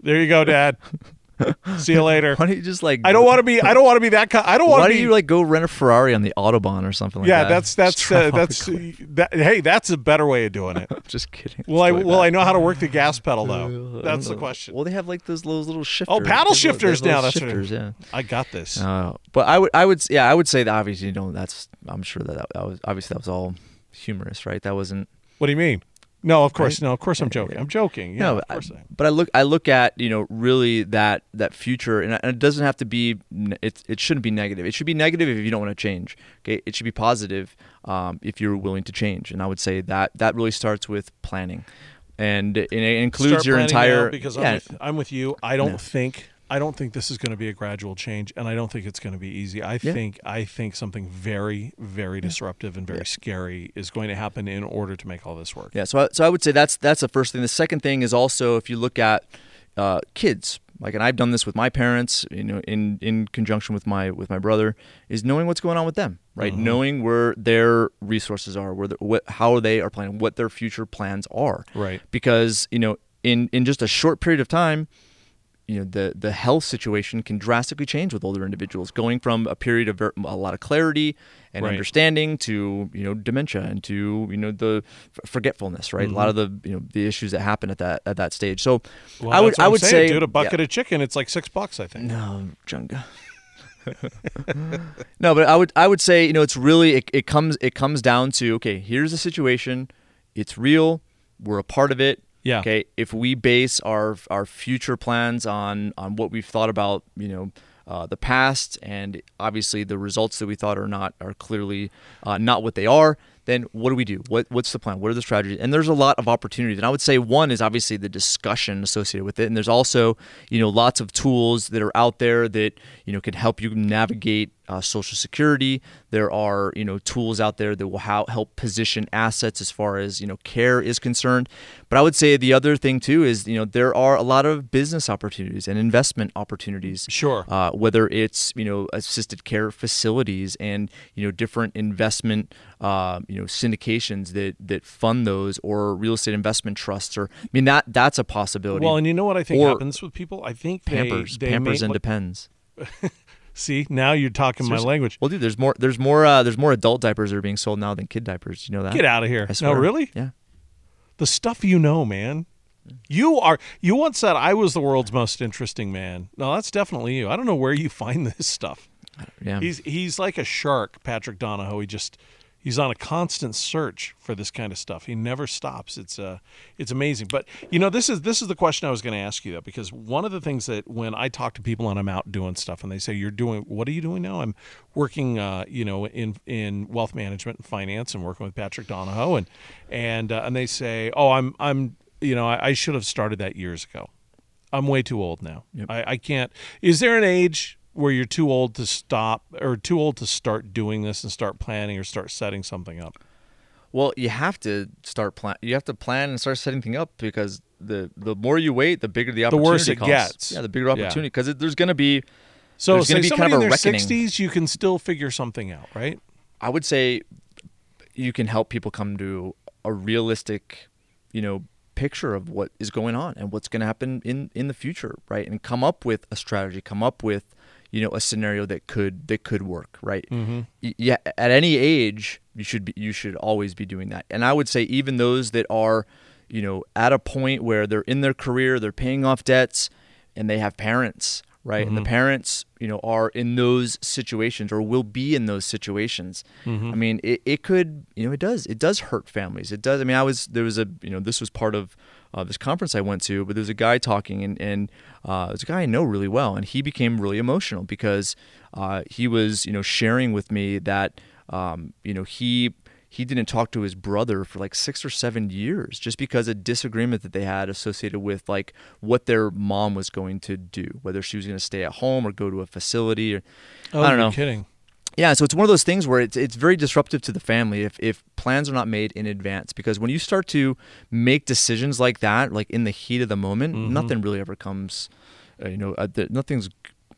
S1: there you go, Dad. See you later.
S2: Why don't you just like
S1: I don't want to be. I don't want to be that. Kind, I don't want
S2: Why
S1: to
S2: don't you like go rent a Ferrari on the autobahn or something like that?
S1: yeah,
S2: that?
S1: that's that's uh, that's that, hey, that's a better way of doing it.
S2: just kidding.
S1: Will I
S2: way
S1: I know how to work the gas pedal though? That's the question.
S2: Well, they have like those little, little shifters.
S1: Oh, paddle shifters now, that's right.
S2: Yeah.
S1: I got this.
S2: Uh, but I would, I would, yeah, I would say that obviously, you know, that's, I'm sure that that, that was obviously that was all humorous, right? That wasn't.
S1: What do you mean? No, of course,
S2: Right?
S1: no, of course I'm joking. I'm joking. Yeah,
S2: no, I-
S1: course I
S2: but I look, I look at you know really that that future, and it doesn't have to be. It it shouldn't be negative. It should be negative if you don't want to change. Okay, it should be positive um, if you're willing to change. And I would say that that really starts with planning, and it, it includes
S1: Start
S2: your entire.
S1: because
S2: yeah,
S1: I'm, with, I'm with you. I don't
S2: No.
S1: think I don't think this is going to be a gradual change, and I don't think it's going to be easy. I
S2: Yeah.
S1: think I think something very very disruptive and very
S2: Yeah.
S1: scary is going to happen in order to make all this work.
S2: Yeah, so I, so I would say that's that's the first thing. The second thing is also if you look at uh, kids, like, and I've done this with my parents, you know, in in conjunction with my with my brother, is knowing what's going on with them, right?
S1: Mhm.
S2: Knowing where their resources are, where the, what, how they are planning, what their future plans are,
S1: Right.
S2: because you know, in in just a short period of time. You know the the health situation can drastically change with older individuals, going from a period of ver- a lot of clarity and
S1: Right.
S2: understanding to you know dementia and to you know the f- forgetfulness, right? A lot mm-hmm. of the you know the issues that happen at that at that stage. So
S1: Well,
S2: I would I would
S1: saying,
S2: say
S1: dude, a bucket
S2: yeah.
S1: of chicken, it's like six bucks, I think.
S2: No, Chunga. no, but I would I would say you know it's really it, it comes it comes down to okay here's the situation, it's real, we're a part of it.
S1: Yeah.
S2: Okay. If we base our our future plans on on what we've thought about, you know. Uh, the past and obviously the results that we thought are not are clearly uh, not what they are then what do we do? What what's the plan? What are the strategies? And there's a lot of opportunities. And i would say one is obviously the discussion associated with it. And there's also you know lots of tools that are out there that you know can help you navigate uh, social security. There are you know tools out there that will how, help position assets as far as you know care is concerned. But i would say the other thing too is you know there are a lot of business opportunities and investment opportunities
S1: Sure.
S2: uh, whether it's you know assisted care facilities and you know different investment uh, you know syndications that that fund those or real estate investment trusts or I mean that that's a possibility.
S1: Well, and you know what I think
S2: Or
S1: happens with people? I think they,
S2: Pampers,
S1: they
S2: Pampers and
S1: like-
S2: Depends.
S1: See, now you're talking my language.
S2: Well, dude, there's more there's more uh, there's more adult diapers that are being sold now than kid diapers. You know that?
S1: Get out of here.
S2: I
S1: No, really?
S2: Yeah.
S1: The stuff you know, man. You are. You once said I was the world's most interesting man. No, that's definitely you. I don't know where you find this stuff.
S2: Yeah.
S1: He's he's like a shark, Patrick Donohoe. He just he's on a constant search for this kind of stuff. He never stops. It's uh it's amazing. But you know, this is this is the question I was going to ask you though, because one of the things that when I talk to people and I'm out doing stuff and they say, "You're doing what are you doing now?" I'm working, uh, you know, in in wealth management and finance and working with Patrick Donohoe, and and uh, and they say, "Oh, I'm I'm you know I, I should have started that years ago." I'm way too old now.
S2: Yep.
S1: I, I can't. Is there an age where you're too old to stop or too old to start doing this and start planning or start setting something up?
S2: Well, you have to start plan. You have to plan and start setting things up because the the more you wait, the bigger the opportunity.
S1: The worse it
S2: costs.
S1: gets.
S2: Yeah, the bigger opportunity because there's going to be.
S1: So,
S2: There's
S1: say
S2: gonna be kind of
S1: in
S2: a
S1: their
S2: reckoning.
S1: 60s, you can still figure something out, right?
S2: I would say you can help people come to a realistic, you know, picture of what is going on and what's going to happen in in the future, right? And come up with a strategy, come up with, you know, a scenario that could that could work, right?
S1: Mm-hmm.
S2: Yeah, at any age, you should be you should always be doing that. And I would say even those that are, you know, at a point where they're in their career, they're paying off debts, and they have parents, right? And the parents, you know, are in those situations or will be in those situations. I mean, it, it could, you know, it does it does hurt families. It does. I mean, I was there was a you know this was part of uh, this conference I went to, but there was a guy talking, and and uh, there's a guy I know really well, and he became really emotional because uh, he was you know sharing with me that um, you know he he didn't talk to his brother for like six or seven years just because a disagreement that they had associated with like what their mom was going to do, whether she was going to stay at home or go to a facility or
S1: Oh,
S2: I don't know.
S1: kidding.
S2: Yeah, so it's one of those things where it's it's very disruptive to the family if if plans are not made in advance because when you start to make decisions like that, like in the heat of the moment,
S1: Mm-hmm.
S2: nothing really ever comes. Uh, you know, uh, the, nothing's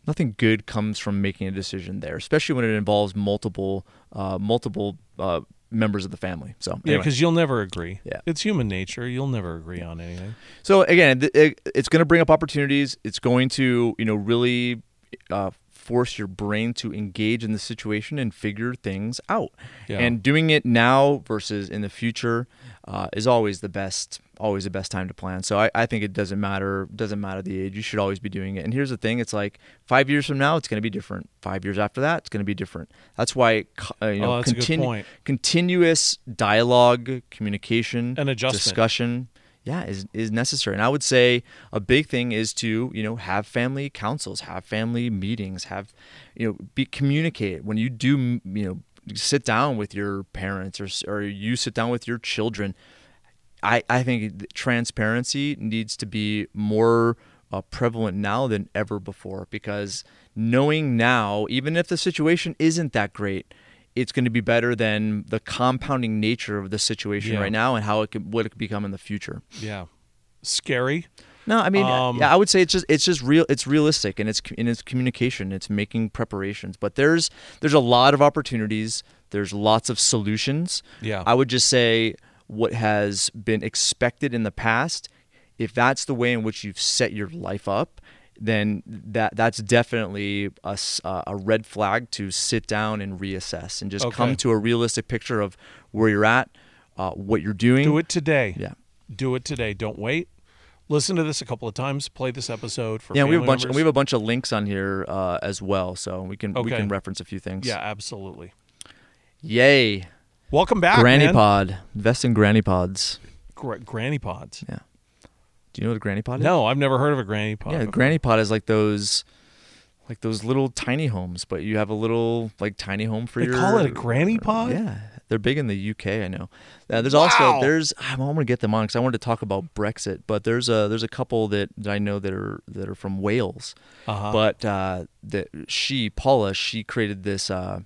S2: nothing good comes from making a decision there, especially when it involves multiple uh, multiple uh, members of the family. So
S1: Yeah, because you'll never agree.
S2: Yeah.
S1: It's human nature. You'll never agree on anything.
S2: So again, it's going to bring up opportunities. It's going to, you know, really uh, force your brain to engage in the situation and figure things out.
S1: Yeah.
S2: And doing it now versus in the future uh, is always the best, always the best time to plan. So I, I think it doesn't matter, doesn't matter the age. You should always be doing it. And here's the thing: it's like five years from now, it's going to be different. Five years after that, it's going to be different. That's why uh, you know
S1: Oh, a good
S2: continu- continuous dialogue, communication,
S1: And adjustment.
S2: discussion yeah is is necessary. And i would say a big thing is to you know have family councils have family meetings have you know be communicate. When you do you know sit down with your parents or or you sit down with your children i i think transparency needs to be more uh, prevalent now than ever before because knowing now even if the situation isn't that great it's going to be better than the compounding nature of the situation
S1: Yeah.
S2: right now and how it could what it could become in the future.
S1: Yeah. Scary.
S2: No, I mean,
S1: Um,
S2: yeah, I would say it's just it's just real. It's realistic and it's in its communication. It's making preparations, but there's there's a lot of opportunities. There's lots of solutions.
S1: Yeah.
S2: I would just say what has been expected in the past. If that's the way in which you've set your life up, then that that's definitely a, uh, a red flag to sit down and reassess and just
S1: Okay.
S2: come to a realistic picture of where you're at, uh, what you're doing.
S1: Do it today.
S2: Yeah.
S1: Do it today. Don't wait. Listen to this a couple of times. Play this episode for
S2: Yeah, we have a bunch.
S1: members.
S2: We have a bunch of links on here uh, as well, so we can we can reference a few things.
S1: yeah, absolutely.
S2: Yay!
S1: Welcome back,
S2: Granny
S1: man.
S2: Pod. Invest in Granny Pods.
S1: Gra- granny pods.
S2: Yeah. Do you know what a Granny Pod is?
S1: No, I've never heard of a granny pod.
S2: Yeah,
S1: before.
S2: Granny Pod is like those, like those little tiny homes, but you have a little like tiny home for
S1: They
S2: your.
S1: call it a granny pod?
S2: Yeah, they're big in the UK. I know. Uh, there's
S1: Wow.
S2: also there's I'm going to get them on because I wanted to talk about Brexit, but there's a there's a couple that, that I know that are that are from Wales,
S1: Uh-huh.
S2: but uh, that she Paula she created this uh,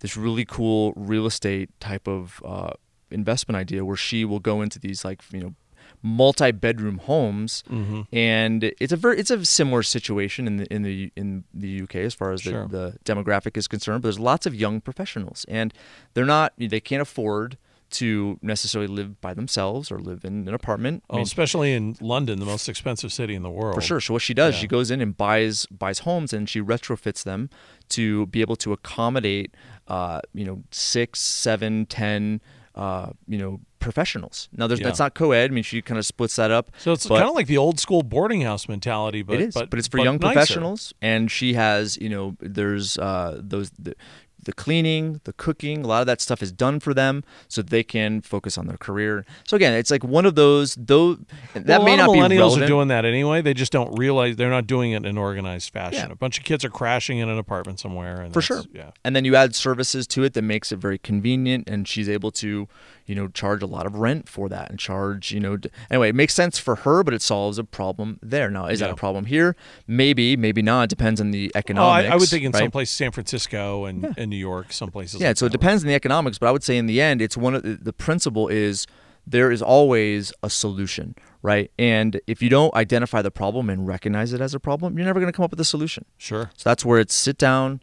S2: this really cool real estate type of uh, investment idea where she will go into these like you know multi-bedroom homes
S1: Mm-hmm.
S2: and it's a very it's a similar situation in the in the in the UK as far as the,
S1: Sure.
S2: the demographic is concerned. But there's lots of young professionals, and they're not they can't afford to necessarily live by themselves or live in an apartment. I
S1: Oh,
S2: mean,
S1: especially in London, the most expensive city in the world.
S2: for sure. So what she does,
S1: Yeah.
S2: she goes in and buys buys homes and she retrofits them to be able to accommodate, uh, you know, six, seven, ten, uh, you know, professionals. Now, there's
S1: Yeah.
S2: that's not co-ed. I mean, she kind of splits that up.
S1: So it's kind of like the old school boarding house mentality, but
S2: it is,
S1: but,
S2: but, it's for young
S1: nicer.
S2: professionals, and she has, you know, there's uh, those the, the cleaning, the cooking, a lot of that stuff is done for them, so they can focus on their career. So again, it's like one of those. Though that
S1: well,
S2: may not be
S1: millennials
S2: relevant.
S1: are doing that anyway. They just don't realize they're not doing it in an organized fashion.
S2: Yeah.
S1: A bunch of kids are crashing in an apartment somewhere, and
S2: for sure.
S1: Yeah.
S2: And then you add services to it that makes it very convenient, and she's able to, you know, charge a lot of rent for that, and charge, you know, d- anyway, it makes sense for her, but it solves a problem there. Now, is that a problem here? Maybe, maybe not. It depends on the economics.
S1: Oh, I. I would think in
S2: right?
S1: some place San Francisco and,
S2: Yeah.
S1: and New York, some places.
S2: Yeah,
S1: like
S2: so it depends on the economics, but I would say in the end, it's one of the, the principle is there is always a solution, right? And if you don't identify the problem and recognize it as a problem, you're never going to come up with a solution.
S1: Sure.
S2: So that's where it's sit down,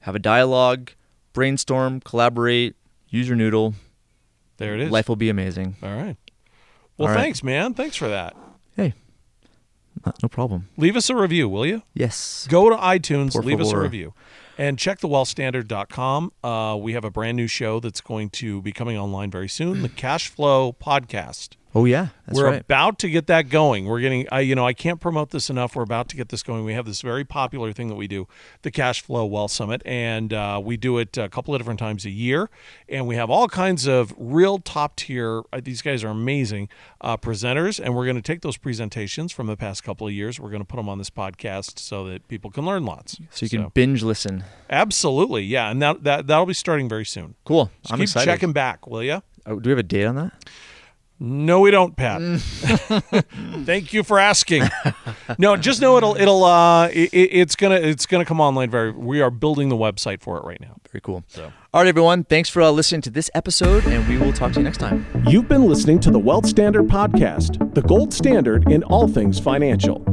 S2: have a dialogue, brainstorm, collaborate, use your noodle.
S1: There it is.
S2: Life will be amazing.
S1: All right. Well,
S2: All right.
S1: thanks, man. Thanks for that.
S2: Hey, no- problem.
S1: Leave us a review, will you?
S2: Yes.
S1: Go to iTunes,
S2: Por
S1: leave us a review, and check thewealthstandard.com. Uh, we have a brand new show that's going to be coming online very soon, the Cash Flow Podcast.
S2: Oh yeah, that's
S1: We're
S2: right.
S1: about to get that going. We're getting, I, you know, I can't promote this enough. We're about to get this going. We have this very popular thing that we do, the Cash Flow Wealth Summit, and uh, we do it a couple of different times a year. And we have all kinds of real top tier. Uh, these guys are amazing uh, presenters, and we're going to take those presentations from the past couple of years. We're going to put them on this podcast so that people can learn lots.
S2: so you can binge listen.
S1: absolutely, yeah, and that that that'll be starting very soon.
S2: Cool.
S1: Just
S2: I'm
S1: keep
S2: excited.
S1: checking back, will you?
S2: Oh, do we have a date on that?
S1: No, we don't, Pat. Thank you for asking. no, just know it'll it'll uh it, it's gonna it's gonna come online very. We are building the website for it right now.
S2: Very cool.
S1: So.
S2: All right, everyone. Thanks for uh, listening to this episode, and we will talk to you next time.
S3: You've been listening to the Wealth Standard Podcast, the gold standard in all things financial.